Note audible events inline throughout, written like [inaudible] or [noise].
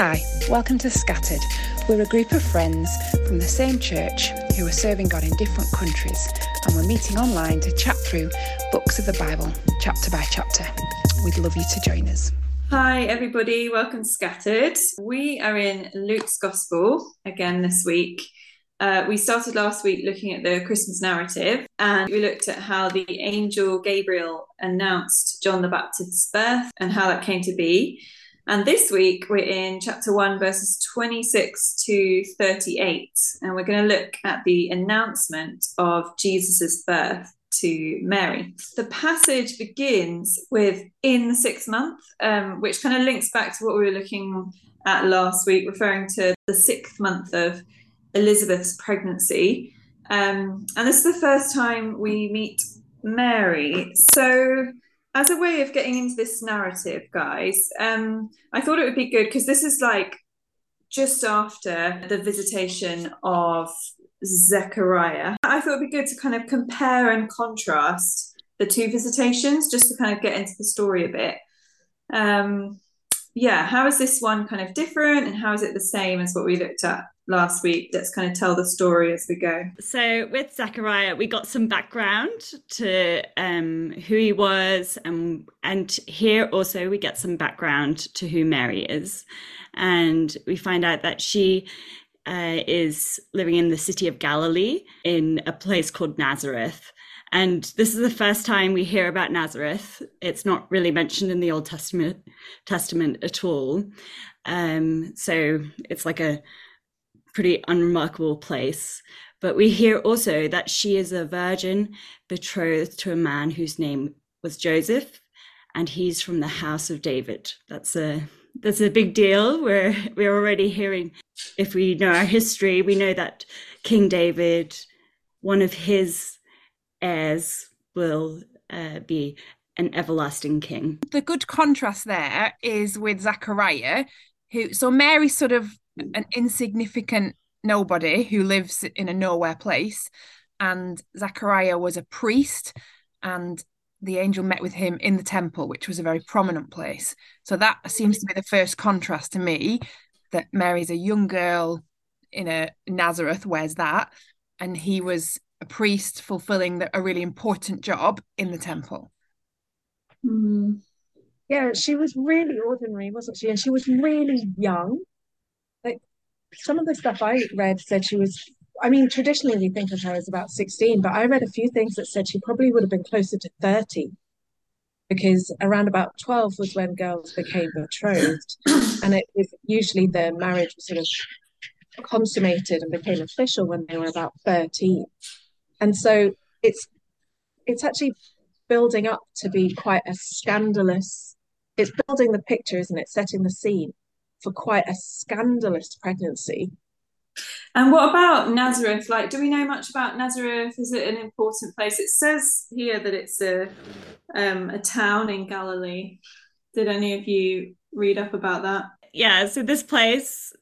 Hi, welcome to Scattered. We're a group of friends from the same church who are serving God in different countries, and we're meeting online to chat through books of the Bible, chapter by chapter. We'd love you to join us. Hi, everybody. Welcome to Scattered. We are in Luke's Gospel again this week. Uh, we started last week looking at the Christmas narrative and we looked at how the angel Gabriel announced John the Baptist's birth and how that came to be. And this week we're in chapter 1, verses 26 to 38. And we're going to look at the announcement of Jesus' birth to Mary. The passage begins with in the sixth month, um, which kind of links back to what we were looking at last week, referring to the sixth month of Elizabeth's pregnancy. Um, and this is the first time we meet Mary. So as a way of getting into this narrative, guys, um, I thought it would be good because this is like just after the visitation of Zechariah. I thought it'd be good to kind of compare and contrast the two visitations just to kind of get into the story a bit. Um, yeah, how is this one kind of different and how is it the same as what we looked at last week. Let's kind of tell the story as we go. So with Zechariah, we got some background to um, who he was, and and here also we get some background to who Mary is, and we find out that she. Uh, is living in the city of Galilee in a place called Nazareth. And this is the first time we hear about Nazareth. It's not really mentioned in the Old Testament Testament at all. Um, so it's like a pretty unremarkable place. But we hear also that she is a virgin betrothed to a man whose name was Joseph, and he's from the house of David. That's a that's a big deal. We're we're already hearing, if we know our history, we know that King David, one of his heirs, will uh, be an everlasting king. The good contrast there is with Zechariah, who so Mary sort of an insignificant nobody who lives in a nowhere place. And Zechariah was a priest, and the angel met with him in the temple, which was a very prominent place. So that seems to be the first contrast to me that Mary's a young girl in a Nazareth, where's that? And he was a priest fulfilling the, a really important job in the temple. Mm. Yeah, she was really ordinary, wasn't she? And she was really young some of the stuff I read said she was. I mean, traditionally we think of her as about 16, but I read a few things that said she probably would have been closer to 30 because around about 12 was when girls became betrothed. And it was usually the marriage was sort of consummated and became official when they were about 13. And so it's it's actually building up to be quite a scandalous it's building the picture, isn't it? Setting the scene for quite a scandalous pregnancy. And what about Nazareth? Like, do we know much about Nazareth? Is it an important place? It says here that it's a um, a town in Galilee. Did any of you read up about that? Yeah, so this place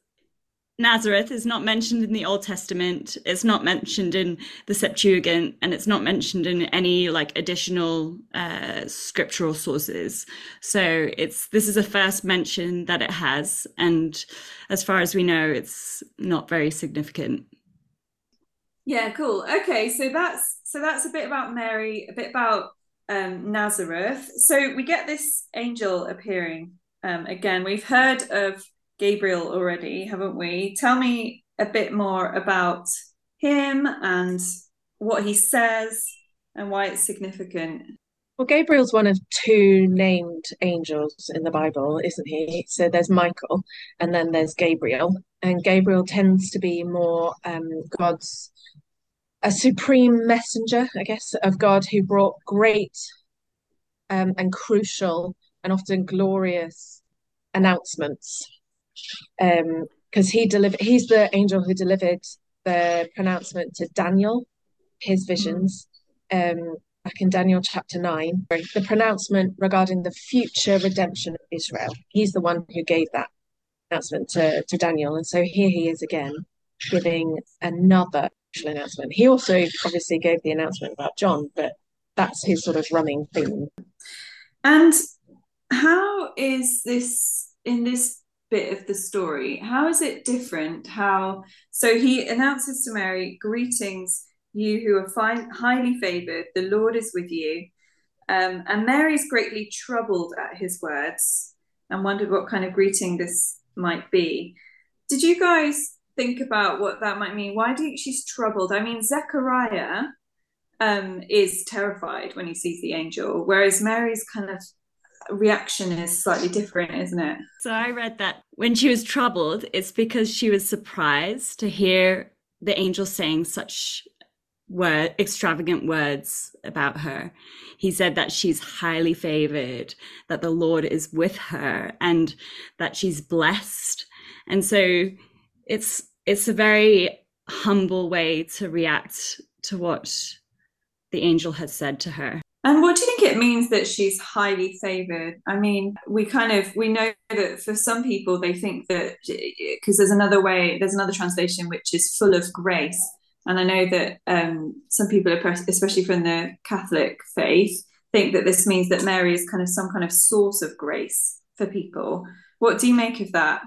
Nazareth is not mentioned in the Old Testament. It's not mentioned in the Septuagint, and it's not mentioned in any like additional uh, scriptural sources. So it's this is a first mention that it has, and as far as we know, it's not very significant. Yeah, cool. Okay, so that's so that's a bit about Mary, a bit about um, Nazareth. So we get this angel appearing um, again. We've heard of Gabriel already, haven't we? Tell me a bit more about him and what he says and why it's significant. Well, Gabriel's one of two named angels in the Bible, isn't he? So there's Michael and then there's Gabriel. And Gabriel tends to be more um, God's a supreme messenger, I guess, of God who brought great um, and crucial and often glorious announcements because um, he delivered. He's the angel who delivered the pronouncement to Daniel, his visions, um, back in Daniel chapter nine. The pronouncement regarding the future redemption of Israel. He's the one who gave that announcement to, to Daniel, and so here he is again giving another announcement. He also obviously gave the announcement about John, but that's his sort of running theme. And how is this in this bit of the story. How is it different? How so he announces to Mary, "Greetings, you who are highly favored. The Lord is with you." Um, and Mary's greatly troubled at his words and wondered what kind of greeting this might be. Did you guys think about what that might mean? Why do you think she's troubled? I mean, Zechariah um, is terrified when he sees the angel, whereas Mary's kind of reaction is slightly different, isn't it? So I read that when she was troubled, it's because she was surprised to hear the angel saying such word extravagant words about her. He said that she's highly favored, that the Lord is with her, and that she's blessed. And so it's it's a very humble way to react to what the angel has said to her. And what do you think it means that she's highly favored? I mean, we kind of we know that for some people they think that because there's another way, there's another translation which is full of grace, and I know that um, some people, especially from the Catholic faith, think that this means that Mary is kind of some kind of source of grace for people. What do you make of that?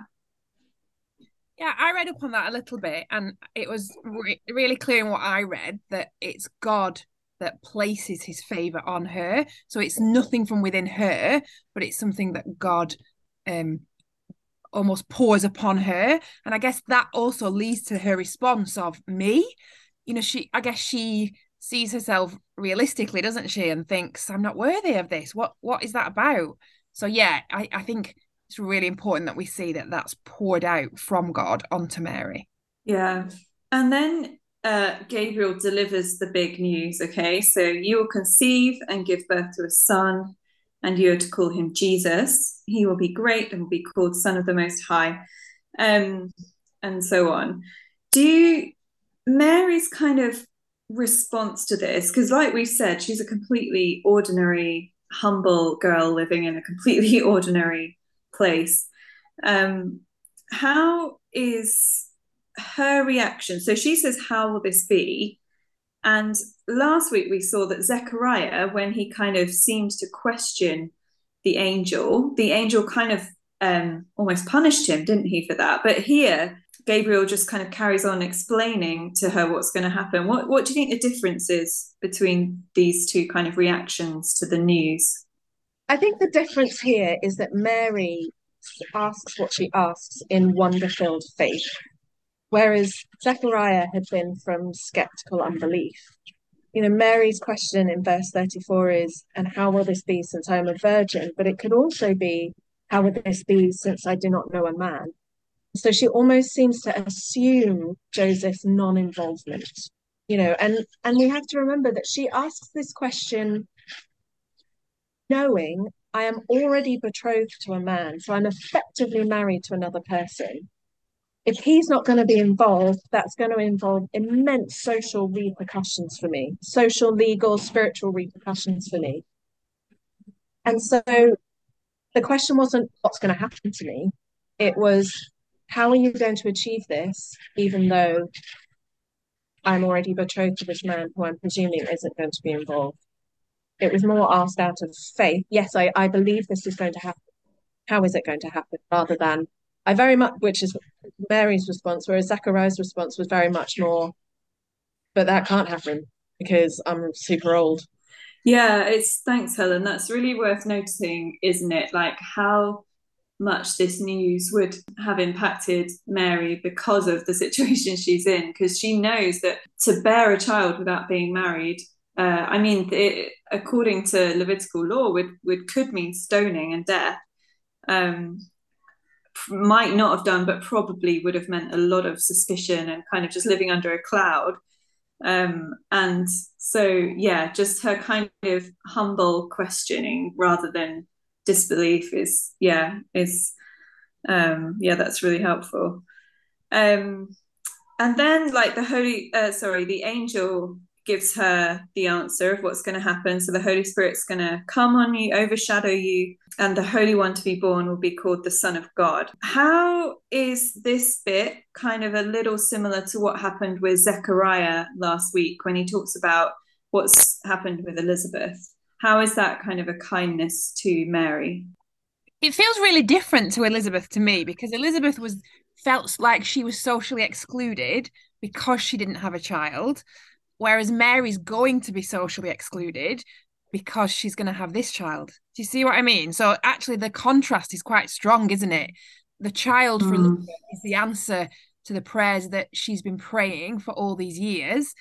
Yeah, I read up on that a little bit, and it was re- really clear in what I read that it's God that places his favor on her. So it's nothing from within her, but it's something that God um almost pours upon her. And I guess that also leads to her response of me. You know, she I guess she sees herself realistically, doesn't she? And thinks, I'm not worthy of this. What what is that about? So yeah, I, I think it's really important that we see that that's poured out from God onto Mary. Yeah. And then uh, Gabriel delivers the big news. Okay. So you will conceive and give birth to a son, and you are to call him Jesus. He will be great and will be called Son of the Most High. Um, and so on. Do you, Mary's kind of response to this, because like we said, she's a completely ordinary, humble girl living in a completely [laughs] ordinary place. Um, how is her reaction? So she says, How will this be? And last week we saw that Zechariah, when he kind of seemed to question the angel, the angel kind of um, almost punished him, didn't he, for that? But here, Gabriel just kind of carries on explaining to her what's going to happen. What, what do you think the difference is between these two kind of reactions to the news? I think the difference here is that Mary asks what she asks in wonder filled faith, whereas Zechariah had been from skeptical unbelief. You know, Mary's question in verse 34 is, And how will this be since I am a virgin? But it could also be, How would this be since I do not know a man? So she almost seems to assume Joseph's non involvement, you know, and, and we have to remember that she asks this question knowing I am already betrothed to a man, so I'm effectively married to another person. If he's not going to be involved, that's going to involve immense social repercussions for me, social, legal, spiritual repercussions for me. And so the question wasn't what's going to happen to me, it was how are you going to achieve this, even though I'm already betrothed to this man who I'm presuming isn't going to be involved? It was more asked out of faith. Yes, I, I believe this is going to happen. How is it going to happen? Rather than, I very much, which is Mary's response, whereas Zechariah's response was very much more, but that can't happen because I'm super old. Yeah, it's thanks, Helen. That's really worth noticing, isn't it? Like how much this news would have impacted Mary because of the [laughs] situation she's in, because she knows that to bear a child without being married uh, I mean, it, according to Levitical law, would, would could mean stoning and death. Um, might not have done, but probably would have meant a lot of suspicion and kind of just living under a cloud. Um, and so, yeah, just her kind of humble questioning rather than disbelief is, yeah, is, um, yeah, that's really helpful. Um, and then, like the holy, uh, sorry, the angel gives her the answer of what's going to happen. So the Holy Spirit's going to come on you, overshadow you, and the Holy One to be born will be called the Son of God. How is this bit kind of a little similar to what happened with Zechariah last week when he talks about what's happened with Elizabeth? How is that kind of a kindness to Mary? it feels really different to Elizabeth to me because Elizabeth was felt like she was socially excluded because she didn't have a child, whereas Mary's going to be socially excluded because she's going to have this child. Do you see what I mean? So actually, the contrast is quite strong, isn't it? The child for mm. Elizabeth is the answer to the prayers that she's been praying for all these years.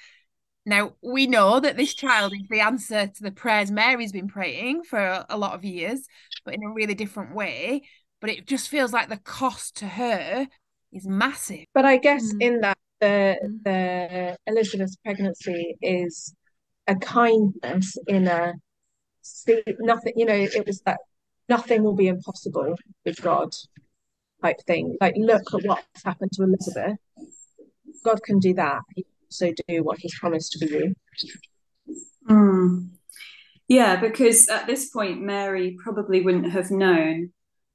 Now, we know that this child is the answer to the prayers Mary's been praying for a lot of years, but in a really different way. But it just feels like the cost to her is massive. But I guess mm. in that the mm. the Elizabeth's pregnancy is a kindness in a see nothing you know it was that nothing will be impossible with God type thing like look at what's happened to Elizabeth God can do that he can also do what he's promised to you mm. yeah because at this point Mary probably wouldn't have known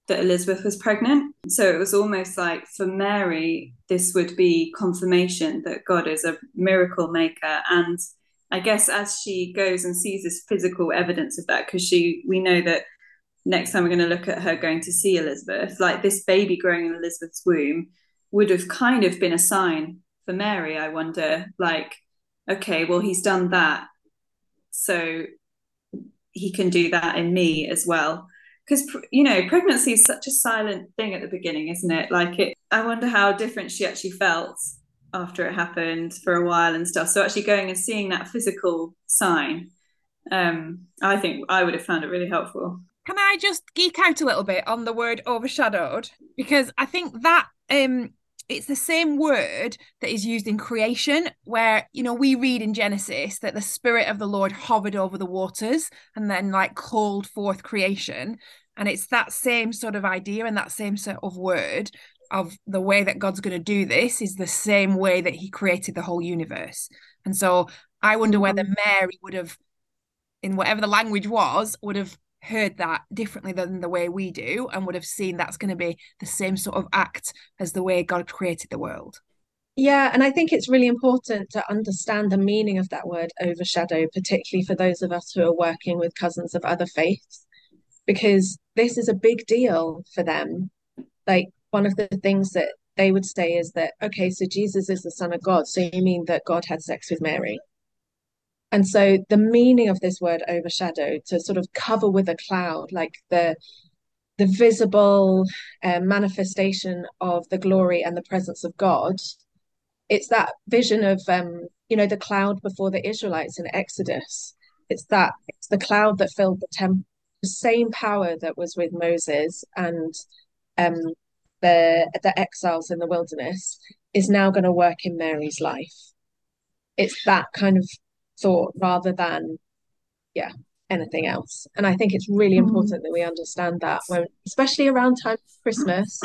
that Elizabeth was pregnant. So it was almost like for Mary, this would be confirmation that God is a miracle maker. And I guess as she goes and sees this physical evidence of that, because she we know that next time we're going to look at her going to see Elizabeth, like this baby growing in Elizabeth's womb would have kind of been a sign for Mary, I wonder, like, okay, well, he's done that. So he can do that in me as well because you know pregnancy is such a silent thing at the beginning isn't it? Like it i wonder how different she actually felt after it happened for a while and stuff. So actually going and seeing that physical sign um i think i would have found it really helpful. Can i just geek out a little bit on the word overshadowed? Because i think that um it's the same word that is used in creation where you know we read in genesis that the spirit of the lord hovered over the waters and then like called forth creation and it's that same sort of idea and that same sort of word of the way that god's going to do this is the same way that he created the whole universe and so i wonder whether mm. mary would have in whatever the language was would have heard that differently than the way we do and would have seen that's going to be the same sort of act as the way God created the world. Yeah, and I think it's really important to understand the meaning of that word overshadow, particularly for those of us who are working with cousins of other faiths, because this is a big deal for them. Like, one of the things that they would say is that, okay, so Jesus is the Son of God. So you mean that God had sex with Mary? And so the meaning of this word overshadow to sort of cover with a cloud, like the the visible uh, manifestation of the glory and the presence of God. It's that vision of um, you know the cloud before the Israelites in Exodus. It's that it's the cloud that filled the temple. The same power that was with Moses and um, the the exiles in the wilderness is now going to work in Mary's life. It's that kind of thought rather than yeah anything else and i think it's really mm. important that we understand that when especially around time of christmas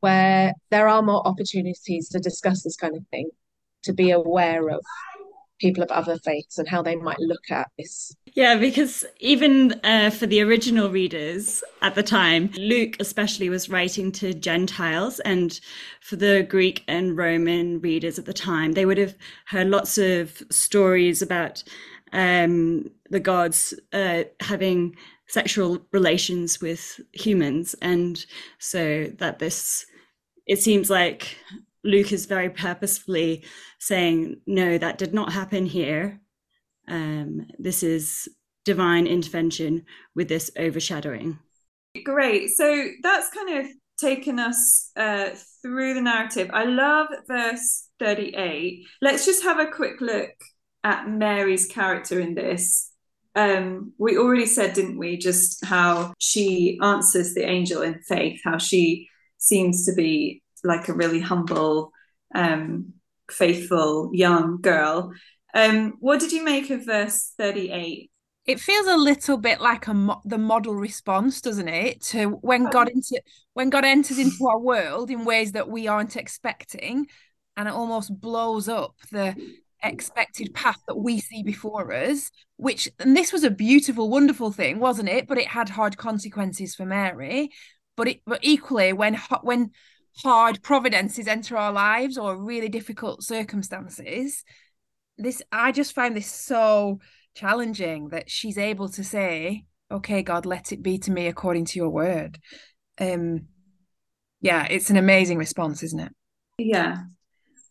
where there are more opportunities to discuss this kind of thing to be aware of people of other faiths and how they might look at this. Yeah, because even uh, for the original readers at the time, Luke especially was writing to Gentiles, and for the Greek and Roman readers at the time, they would have heard lots of stories about um, the gods uh, having sexual relations with humans, and so that this it seems like Luke is very purposefully saying, no, that did not happen here. Um, this is divine intervention with this overshadowing. Great. So that's kind of taken us uh, through the narrative. I love verse 38. Let's just have a quick look at Mary's character in this. Um, we already said, didn't we, just how she answers the angel in faith, how she seems to be like a really humble, um, faithful young girl. Um, what did you make of verse 38? It feels a little bit like a mo- the model response, doesn't it, to when God into when God enters into our world in ways that we aren't expecting, and it almost blows up the expected path that we see before us. Which and this was a beautiful, wonderful thing, wasn't it? But it had hard consequences for Mary. But it but equally when when hard providences enter our lives or really difficult circumstances this i just find this so challenging that she's able to say okay god let it be to me according to your word. Um yeah it's an amazing response isn't it? Yeah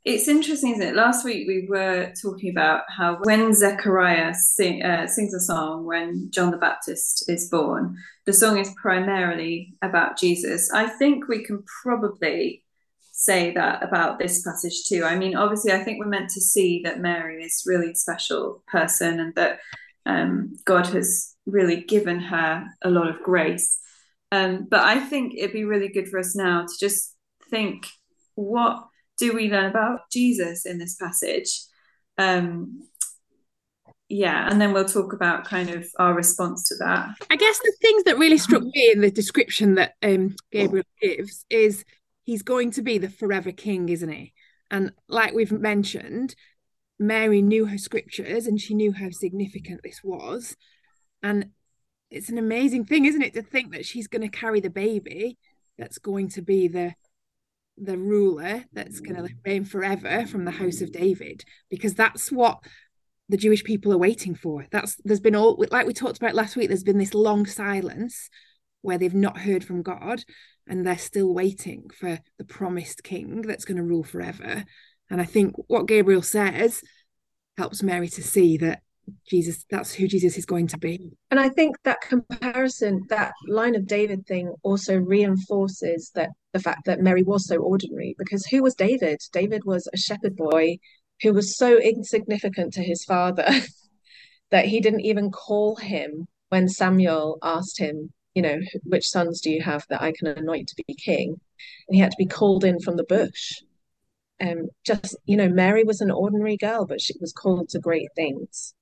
it's interesting, isn't it? Last week we were talking about how when Zechariah sing, uh, sings a song when John the Baptist is born, the song is primarily about Jesus. I think we can probably say that about this passage too. I mean, obviously, I think we're meant to see that Mary is really a special person and that um, God has really given her a lot of grace. Um, but I think it'd be really good for us now to just think what do we learn about Jesus in this passage? Um, yeah, and then we'll talk about kind of our response to that. I guess the things that really struck me in the description that um, Gabriel gives is he's going to be the forever king, isn't he? And like we've mentioned, Mary knew her scriptures and she knew how significant this was. And it's an amazing thing, isn't it, to think that she's going to carry the baby that's going to be the the ruler that's going to reign forever from the house of David, because that's what the Jewish people are waiting for. That's there's been all like we talked about last week. There's been this long silence where they've not heard from God, and they're still waiting for the promised King that's going to rule forever. And I think what Gabriel says helps Mary to see that Jesus, that's who Jesus is going to be. And I think that comparison, that line of David thing also reinforces that the fact that Mary was so ordinary because who was David? David was a shepherd boy who was so insignificant to his father [laughs] that he didn't even call him when Samuel asked him, you know, which sons do you have that I can anoint to be king? And he had to be called in from the bush. Um, just, you know, Mary was an ordinary girl, but she was called to great things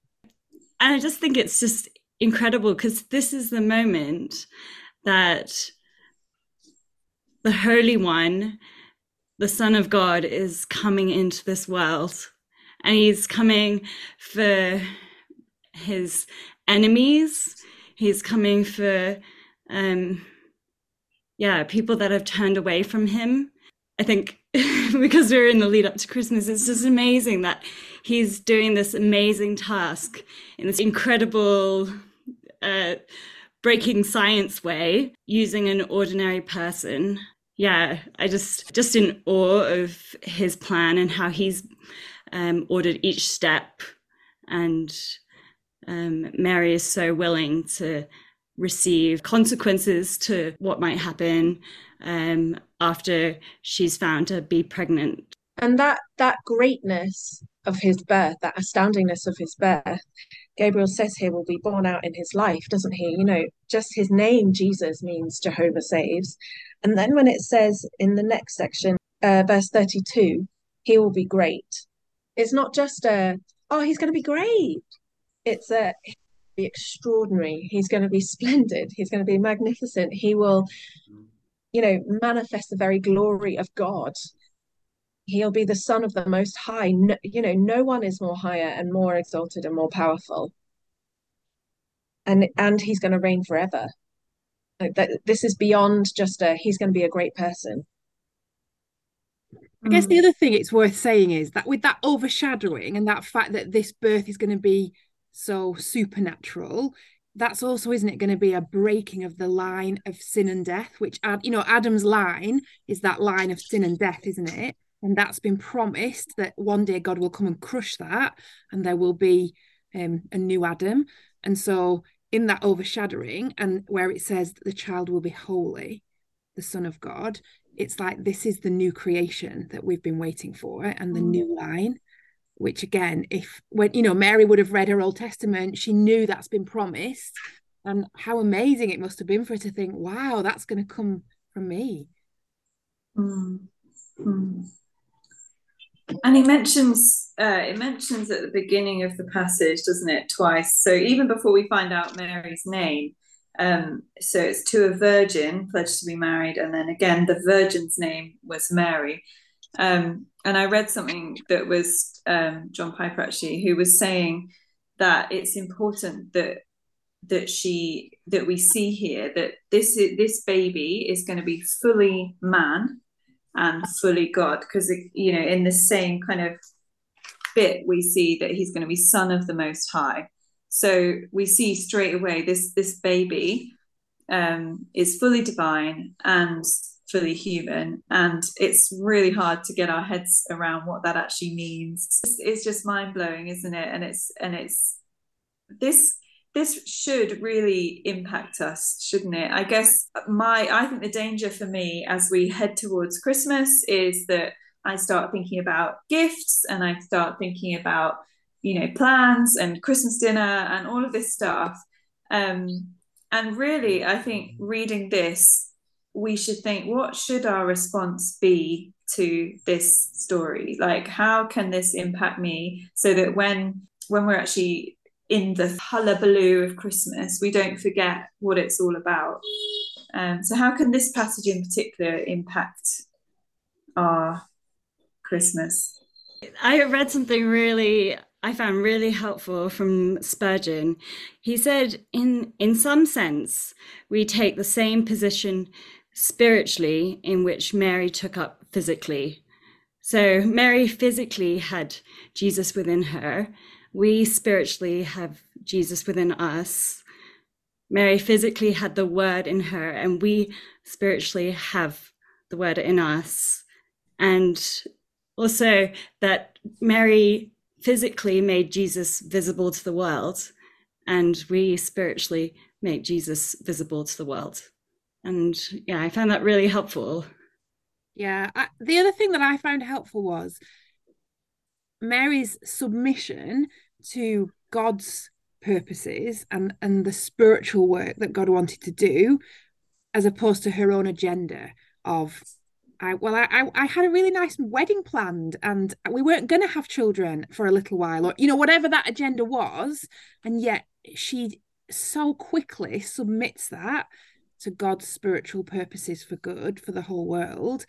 and I just think it's just incredible because this is the moment that the Holy One, the Son of God, is coming into this world. And he's coming for his enemies. He's coming for, um, yeah, people that have turned away from him. I think [laughs] because we're in the lead up to Christmas, it's just amazing that he's doing this amazing task in this incredible, uh, breaking science way using an ordinary person. Yeah, I just just in awe of his plan and how he's um, ordered each step, and um, Mary is so willing to receive consequences to what might happen um, after she's found to be pregnant. And that that greatness of his birth, that astoundingness of his birth, Gabriel says here will be born out in his life, doesn't he? You know, just his name, Jesus, means Jehovah saves. And then when it says in the next section, uh, verse 32, he will be great, it's not just a, oh, he's going to be great. It's a, be extraordinary. He's going to be splendid. He's going to be magnificent. He will you know, manifest the very glory of God. He'll be the Son of the Most High. No, you know, no one is more higher and more exalted and more powerful. And and he's going to reign forever. Like that, this is beyond just a. He's going to be a great person. I guess the hmm. other thing it's worth saying is that with that overshadowing and that fact that this birth is going to be so supernatural, that's also isn't it going to be a breaking of the line of sin and death which you know adam's line is that line of sin and death isn't it? And that's been promised that one day god will come and crush that and there will be um, a new adam. And so in that overshadowing and where it says that the child will be holy the son of god it's like this is the new creation that we've been waiting for and the mm. new line which again if when you know mary would have read her old testament she knew that's been promised. And how amazing it must have been for her to think wow that's going to come from me. Mm. And he mentions uh, it mentions at the beginning of the passage doesn't it twice? So even before we find out mary's name um, so it's to a virgin pledged to be married and then again the virgin's name was mary. Um, and I read something that was um, John Piper actually, who was saying that it's important that that she that we see here that this this baby is going to be fully man and fully God because you know in the same kind of bit we see that he's going to be son of the Most High. So we see straight away this this baby um, is fully divine and fully human. And it's really hard to get our heads around what that actually means. It's, it's just mind blowing, isn't it? And it's and it's this this should really impact us, shouldn't it? I guess my I think the danger for me as we head towards Christmas is that I start thinking about gifts and I start thinking about you know plans and Christmas dinner and all of this stuff. Um, and really, I think reading this, we should think, what should our response be to this story? Like, how can this impact me so that when when we're actually in the hullabaloo of Christmas, we don't forget what it's all about. Um, so, how can this passage in particular impact our Christmas? I read something really I found really helpful from Spurgeon. He said, in in some sense, we take the same position spiritually in which Mary took up physically. So Mary physically had Jesus within her. We spiritually have Jesus within us. Mary physically had the word in her, and we spiritually have the word in us. And also that Mary physically made Jesus visible to the world, and we spiritually make Jesus visible to the world. And yeah, I found that really helpful. Yeah. I, the other thing that I found helpful was Mary's submission to God's purposes and and the spiritual work that God wanted to do, as opposed to her own agenda of I well, I, I had a really nice wedding planned, and we weren't going to have children for a little while, or you know, whatever that agenda was, and yet she so quickly submits that to God's spiritual purposes for good for the whole world,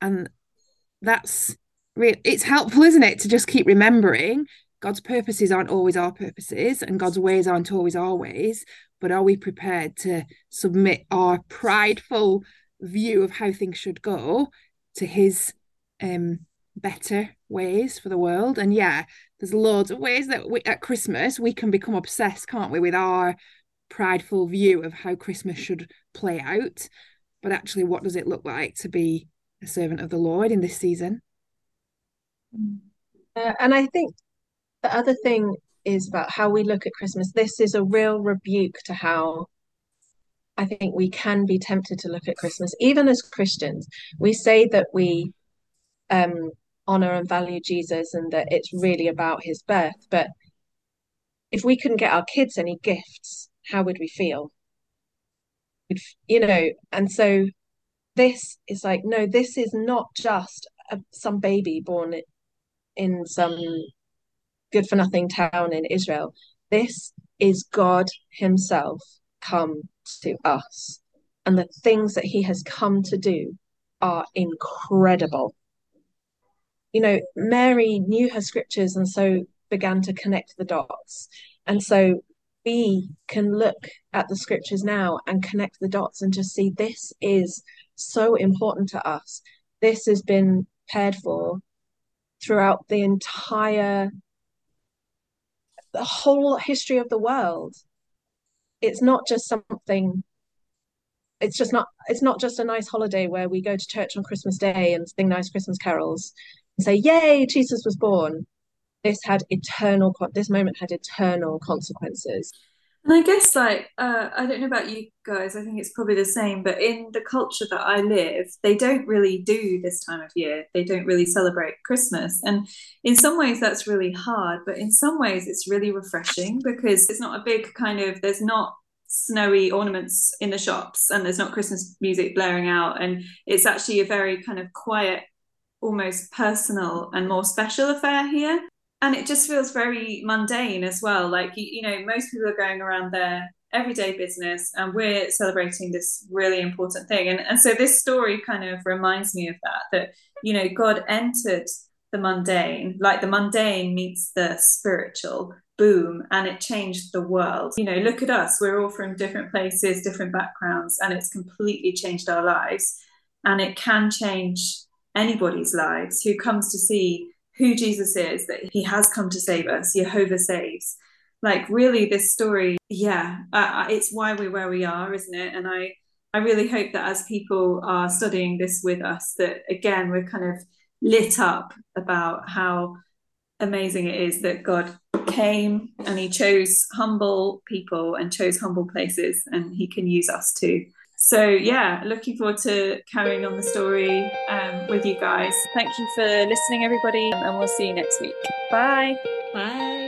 and that's really it's helpful, isn't it, to just keep remembering God's purposes aren't always our purposes, and God's ways aren't always our ways, but are we prepared to submit our prideful view of how things should go to his um better ways for the world? And yeah there's loads of ways that we at christmas we can become obsessed can't we with our prideful view of how christmas should play out but actually what does it look like to be a servant of the lord in this season uh, and i think the other thing is about how we look at christmas this is a real rebuke to how I think we can be tempted to look at Christmas, even as Christians. We say that we um, honor and value Jesus and that it's really about his birth. But if we couldn't get our kids any gifts, how would we feel? You know, and so this is like, no, this is not just a, some baby born in some good for nothing town in Israel. This is God Himself come to us. And the things that he has come to do are incredible. You know, Mary knew her scriptures and so began to connect the dots. And so we can look at the scriptures now and connect the dots and just see this is so important to us. This has been cared for throughout the entire the whole history of the world it's not just something it's just not it's not just a nice holiday where we go to church on christmas day and sing nice christmas carols and say yay jesus was born this had eternal this moment had eternal consequences and I guess, like, uh, I don't know about you guys, I think it's probably the same, but in the culture that I live, they don't really do this time of year. They don't really celebrate Christmas. And in some ways, that's really hard, but in some ways, it's really refreshing because it's not a big kind of, there's not snowy ornaments in the shops and there's not Christmas music blaring out. And it's actually a very kind of quiet, almost personal and more special affair here and it just feels very mundane as well. Like you, you know most people are going around their everyday business and we're celebrating this really important thing. And, and so this story kind of reminds me of that that you know god entered the mundane. Like the mundane meets the spiritual. Boom. And it changed the world. You know look at us. We're all from different places different backgrounds and it's completely changed our lives. And it can change anybody's lives who comes to see who Jesus is, that he has come to save us, Jehovah saves. like really this story yeah uh, it's why we're where we are isn't it and i i really hope that as people are studying this with us that again we're kind of lit up about how amazing it is that god came and he chose humble people and chose humble places and he can use us too so yeah looking forward to carrying on the story um, with you guys. Thank you for listening everybody and we'll see you next week. Bye. Bye